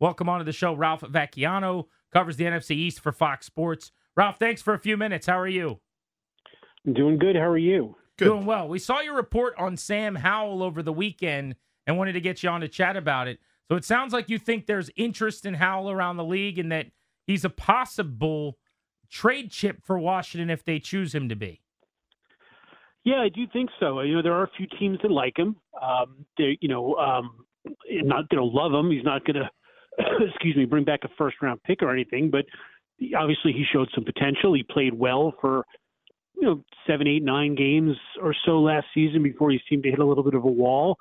Welcome onto the show, Ralph Vacchiano, covers the NFC East for Fox Sports. Ralph, thanks for a few minutes. How are you? I'm doing good. How are you? Good. Doing well. We saw your report on Sam Howell over the weekend and wanted to get you on to chat about it. So it sounds like you think there's interest in Howell around the league and that he's a possible trade chip for Washington if they choose him to be. Yeah, I do think so. You know, there are a few teams that like him. Um, they, you know, um, not going to love him. He's not going to, excuse me, bring back a first round pick or anything. But obviously, he showed some potential. He played well for, you know, seven, eight, nine games or so last season before he seemed to hit a little bit of a wall.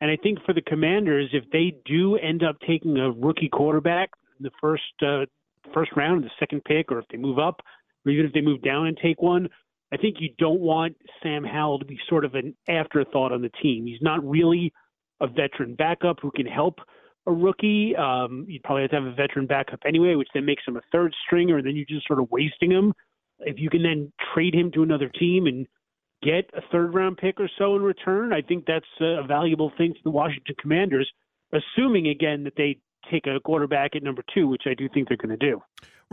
And I think for the Commanders, if they do end up taking a rookie quarterback in the first uh, first round, the second pick, or if they move up, or even if they move down and take one, I think you don't want Sam Howell to be sort of an afterthought on the team. He's not really a veteran backup who can help a rookie. Um, you'd probably have to have a veteran backup anyway, which then makes him a third stringer, and then you're just sort of wasting him. If you can then trade him to another team and get a third round pick or so in return, I think that's a valuable thing for the Washington Commanders, assuming again that they take a quarterback at number two, which I do think they're going to do.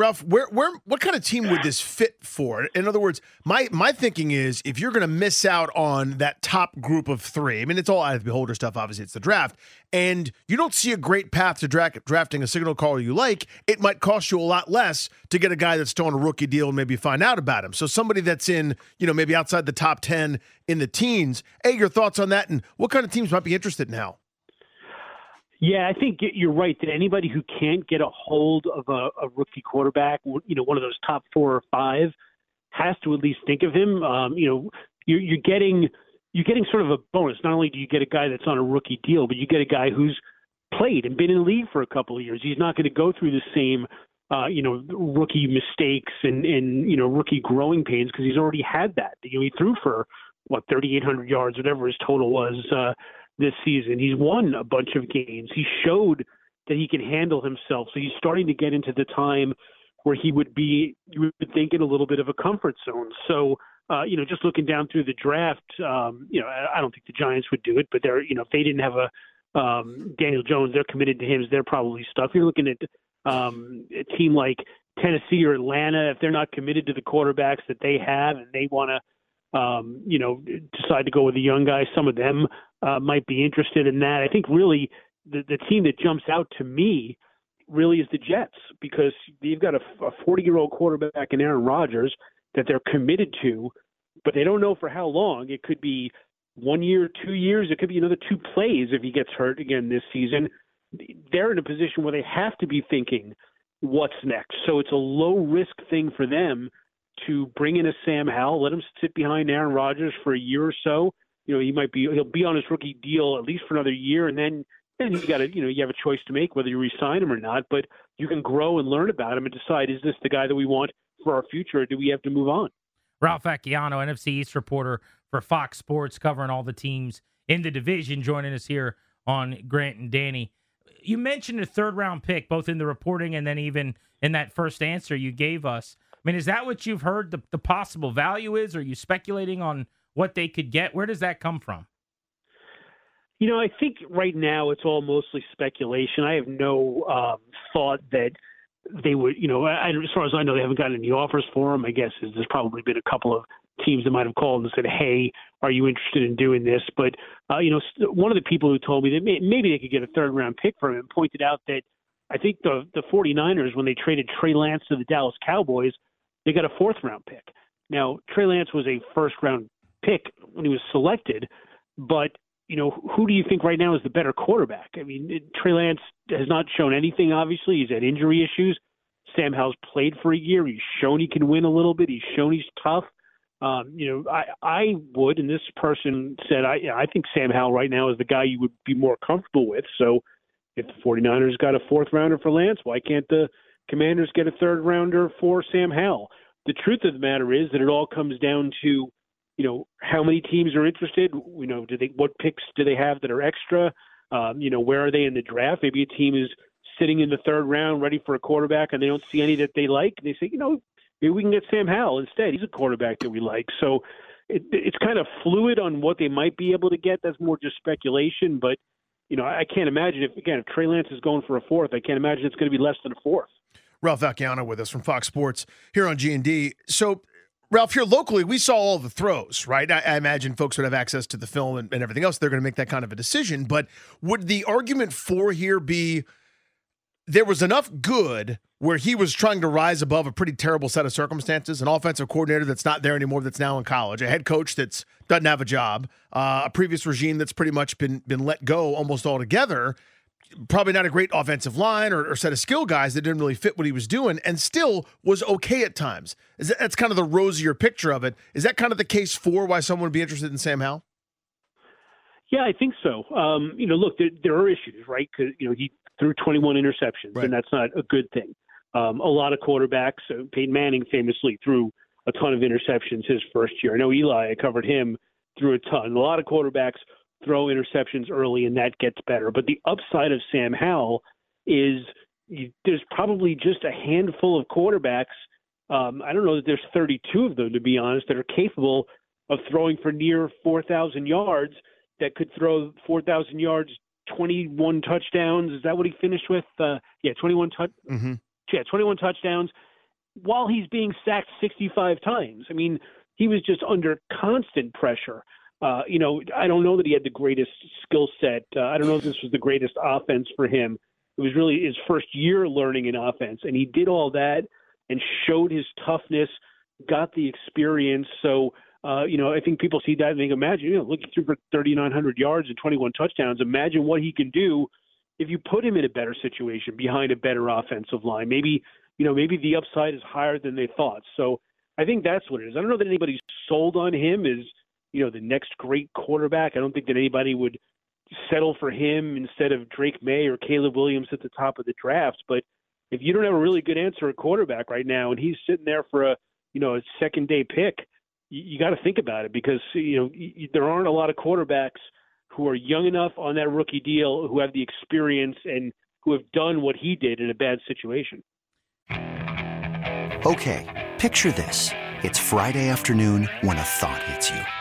Ralph, where where what kind of team would this fit for? In other words, my my thinking is if you're going to miss out on that top group of three, I mean, it's all out of the beholder stuff. Obviously, it's the draft, and you don't see a great path to draft, drafting a signal caller you like. It might cost you a lot less to get a guy that's still on a rookie deal and maybe find out about him. So somebody that's in, you know, maybe outside the top ten in the teens. Hey, your thoughts on that, and what kind of teams might be interested in? Yeah, I think you're right that anybody who can't get a hold of a, a rookie quarterback, you know, one of those top four or five, has to at least think of him. Um, you know, you're, you're getting you're getting sort of a bonus. Not only do you get a guy that's on a rookie deal, but you get a guy who's played and been in the league for a couple of years. He's not going to go through the same, uh, you know, rookie mistakes and and you know rookie growing pains because he's already had that. You know, he threw for what 3,800 yards, whatever his total was. Uh, this season. He's won a bunch of games. He showed that he can handle himself. So he's starting to get into the time where he would be, you would think, in a little bit of a comfort zone. So, uh, you know, just looking down through the draft, um, you know, I, don't think the Giants would do it, but they're, you know, if they didn't have a um, Daniel Jones, they're committed to him. They're probably stuff. You're looking at um, a team like Tennessee or Atlanta, if they're not committed to the quarterbacks that they have and they want to um, you know, decide to go with a young guy. Some of them uh, might be interested in that. I think really the, the team that jumps out to me really is the Jets because you've got a 40 year old quarterback in Aaron Rodgers that they're committed to, but they don't know for how long. It could be one year, two years. It could be another two plays if he gets hurt again this season. They're in a position where they have to be thinking what's next. So it's a low risk thing for them to bring in a Sam Howell, let him sit behind Aaron Rodgers for a year or so. You know, he might be he'll be on his rookie deal at least for another year, and then then you got to you know you have a choice to make whether you resign him or not. But you can grow and learn about him and decide is this the guy that we want for our future, or do we have to move on? Ralph Vacchiano, NFC East reporter for Fox Sports, covering all the teams in the division, joining us here on Grant and Danny. You mentioned a third round pick, both in the reporting and then even in that first answer you gave us. I mean, is that what you've heard the, the possible value is? Are you speculating on what they could get? Where does that come from? You know, I think right now it's all mostly speculation. I have no um, thought that they would, you know, I, as far as I know, they haven't gotten any offers for him. I guess there's probably been a couple of teams that might have called and said, "Hey, are you interested in doing this?" But uh, you know, one of the people who told me that may, maybe they could get a third round pick for him pointed out that I think the the 49ers when they traded Trey Lance to the Dallas Cowboys they got a fourth round pick. Now, Trey Lance was a first round pick when he was selected, but you know, who do you think right now is the better quarterback? I mean, it, Trey Lance has not shown anything. Obviously, he's had injury issues. Sam Howell's played for a year. He's shown he can win a little bit. He's shown he's tough. Um, you know, I I would, and this person said I I think Sam Howell right now is the guy you would be more comfortable with. So if the 49ers got a fourth rounder for Lance, why can't the Commanders get a third rounder for Sam Howell? The truth of the matter is that it all comes down to, you know, how many teams are interested. You know, do they what picks do they have that are extra? Um, you know, where are they in the draft? Maybe a team is sitting in the third round ready for a quarterback and they don't see any that they like. And they say, you know, maybe we can get Sam Howell instead. He's a quarterback that we like. So it, it's kind of fluid on what they might be able to get. That's more just speculation. But, you know, I can't imagine if, again, if Trey Lance is going for a fourth, I can't imagine it's going to be less than a fourth. Ralph Vacchiano with us from Fox Sports here on G&D. So Ralph, here locally, we saw all the throws, right? I, I imagine folks would have access to the film and, and everything else. They're going to make that kind of a decision. But would the argument for here be there was enough good where he was trying to rise above a pretty terrible set of circumstances, an offensive coordinator that's not there anymore, that's now in college, a head coach that's doesn't have a job, uh, a previous regime that's pretty much been been let go almost altogether, probably not a great offensive line or, or, set of skill guys that didn't really fit what he was doing and still was okay at times. Is that, that's kind of the rosier picture of it. Is that kind of the case for why someone would be interested in Sam Howell? Yeah, I think so. Um, you know, look, there, there are issues, right? Because you know he threw 21 interceptions, right. and that's not a good thing. Um, a lot of quarterbacks, uh, Peyton Manning famously threw a ton of interceptions his first year. I know Eli, I covered him, threw a ton. A lot of quarterbacks throw interceptions early, and that gets better. But the upside of Sam Howell is you, there's probably just a handful of quarterbacks. Um, I don't know that there's 32 of them, to be honest, that are capable of throwing for near 4,000 yards. That could throw 4,000 yards, 21 touchdowns. Is that what he finished with? Uh, yeah, 21 touch. Mm-hmm. Yeah, 21 touchdowns. While he's being sacked 65 times. I mean, he was just under constant pressure. Uh, you know, I don't know that he had the greatest skill set. Uh, I don't know if this was the greatest offense for him. It was really his first year learning an offense, and he did all that and showed his toughness, got the experience. So, uh, you know, I think people see that and they imagine, you know, looking through for 3,900 yards and 21 touchdowns. Imagine what he can do if you put him in a better situation behind a better offensive line. Maybe, you know, maybe the upside is higher than they thought. So I think that's what it is. I don't know that anybody's sold on him as – you know, the next great quarterback. I don't think that anybody would settle for him instead of Drake Maye or Caleb Williams at the top of the draft. But if you don't have a really good answer at quarterback right now, and he's sitting there for a you know a second day pick, you, you got to think about it because you know y- there aren't a lot of quarterbacks who are young enough on that rookie deal who have the experience and who have done what he did in a bad situation. Okay, picture this: it's Friday afternoon when a thought hits you.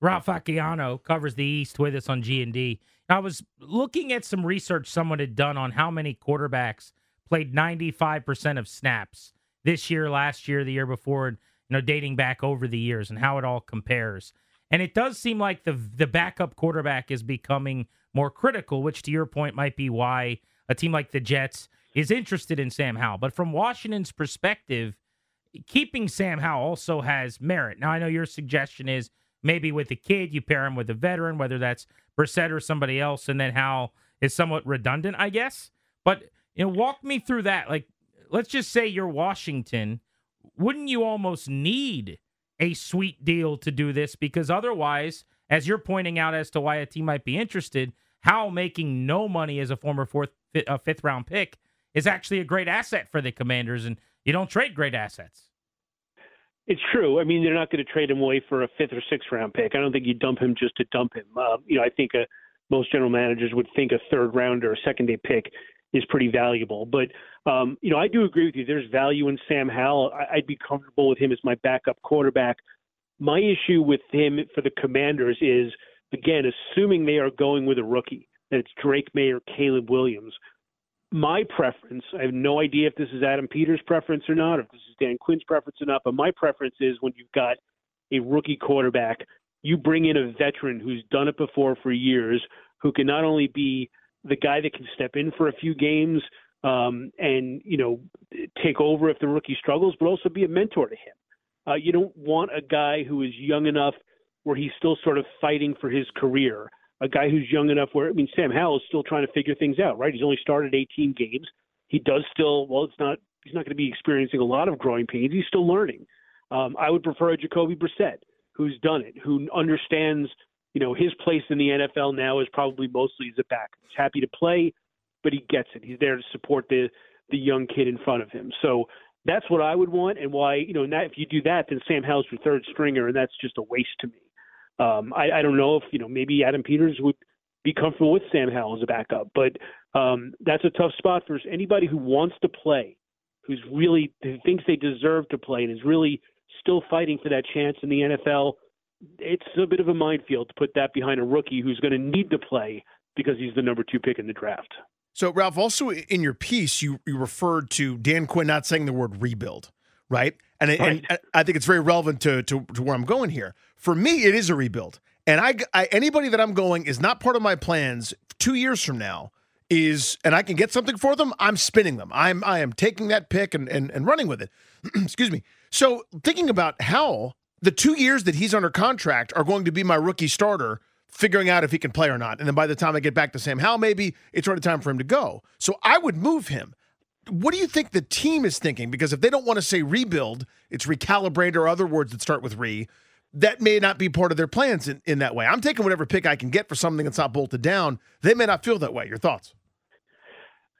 Ralph Vacchiano covers the East with us on G and D. I was looking at some research someone had done on how many quarterbacks played 95% of snaps this year, last year, the year before, you know, dating back over the years and how it all compares. And it does seem like the the backup quarterback is becoming more critical, which to your point might be why a team like the Jets is interested in Sam Howell. But from Washington's perspective, keeping Sam Howell also has merit. Now I know your suggestion is maybe with a kid, you pair him with a veteran, whether that's Brissett or somebody else, and then Howell is somewhat redundant, I guess. But you know, walk me through that. Like, let's just say you're Washington. Wouldn't you almost need a sweet deal to do this? Because otherwise, as you're pointing out as to why a team might be interested, Howell making no money as a former fourth, uh, fifth round pick is actually a great asset for the Commanders, and you don't trade great assets. It's true. I mean, they're not going to trade him away for a fifth or sixth round pick. I don't think you dump him just to dump him. Uh, you know, I think uh, most general managers would think a third round or a second day pick is pretty valuable. But um, you know, I do agree with you. There's value in Sam Howell. I, I'd be comfortable with him as my backup quarterback. My issue with him for the Commanders is again, assuming they are going with a rookie, that it's Drake Maye or Caleb Williams. My preference, I have no idea if this is Adam Peters' preference or not, or if this is Dan Quinn's preference or not, but my preference is when you've got a rookie quarterback, you bring in a veteran who's done it before for years, who can not only be the guy that can step in for a few games um, and you know take over if the rookie struggles, but also be a mentor to him. Uh, you don't want a guy who is young enough where he's still sort of fighting for his career. A guy who's young enough where I mean Sam Howell is still trying to figure things out, right? He's only started 18 games. He does still well. It's not he's not going to be experiencing a lot of growing pains. He's still learning. Um, I would prefer a Jacoby Brissett who's done it, who understands you know, his place in the NFL now is probably mostly as a back. He's happy to play, but he gets it. He's there to support the the young kid in front of him. So that's what I would want, and why you know, if you do that, then Sam Howell's your third stringer, and that's just a waste to me. Um, I, I don't know if you know maybe Adam Peters would be comfortable with Sam Howell as a backup, but um, that's a tough spot for anybody who wants to play, who's really who thinks they deserve to play, and is really still fighting for that chance in the NFL it's a bit of a minefield to put that behind a rookie who's going to need to play because he's the number two pick in the draft. So, Ralph, also in your piece, you, you referred to Dan Quinn not saying the word rebuild, right? And, right. and I think it's very relevant to, to, to, where I'm going here. For me, it is a rebuild. And I, I anybody that I'm going is not part of my plans two years from now is and I can get something for them, I'm spinning them. I'm I am taking that pick and and, and running with it. Excuse me. So thinking about how the two years that he's under contract are going to be my rookie starter, figuring out if he can play or not. And then by the time I get back to Sam Howell, maybe it's already time for him to go. So I would move him. What do you think the team is thinking? Because if they don't want to say rebuild, it's recalibrate or other words that start with re. That may not be part of their plans in, in that way. I'm taking whatever pick I can get for something that's not bolted down. They may not feel that way. Your thoughts?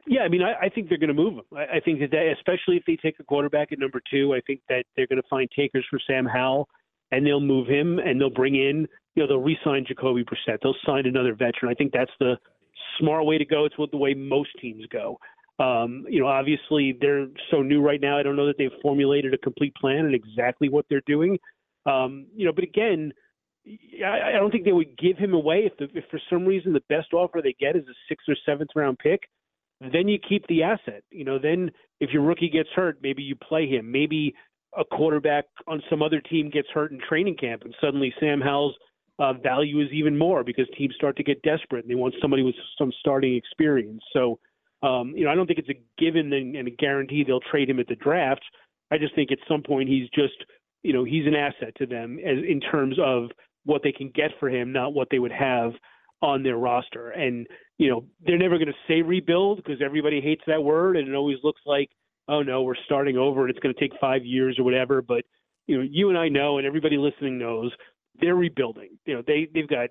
Yeah, I mean, I, I think they're going to move him. I, I think that, they, especially if they take a quarterback at number two, I think that they're going to find takers for Sam Howell, and they'll move him, and they'll bring in, you know, they'll re-sign Jacoby Brissett. They'll sign another veteran. I think that's the smart way to go. It's what the way most teams go. Um, you know, obviously they're so new right now. I don't know that they've formulated a complete plan and exactly what they're doing. Um, you know, but again, I, I don't think they would give him away if, the, if for some reason the best offer they get is a sixth or seventh round pick then you keep the asset. You know, then if your rookie gets hurt, maybe you play him. Maybe a quarterback on some other team gets hurt in training camp, and suddenly Sam Howell's uh, value is even more because teams start to get desperate and they want somebody with some starting experience. So, um, you know, I don't think it's a given and, and a guarantee they'll trade him at the draft. I just think at some point he's just, you know, he's an asset to them as in terms of what they can get for him, not what they would have on their roster. And you know, they're never going to say rebuild because everybody hates that word, and it always looks like, oh no, we're starting over and it's going to take five years or whatever. But you know, you and I know, and everybody listening knows, they're rebuilding. You know, they they've got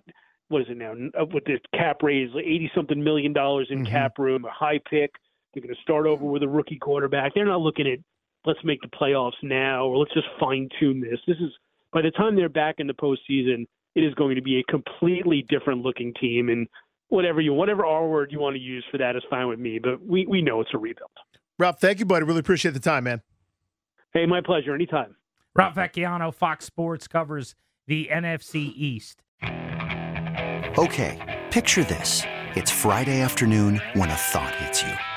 what is it now uh, with the cap raise, eighty something million dollars in mm-hmm. cap room, a high pick. They're going to start over with a rookie quarterback. They're not looking at let's make the playoffs now or let's just fine tune this. This is by the time they're back in the postseason, it is going to be a completely different looking team and whatever you whatever R word you want to use for that is fine with me. But we we know it's a rebuild. Ralph, thank you, buddy. Really appreciate the time, man. Hey, my pleasure. Anytime. Ralph Vacchiano, Fox Sports covers the NFC East. Okay, picture this: it's Friday afternoon when a thought hits you.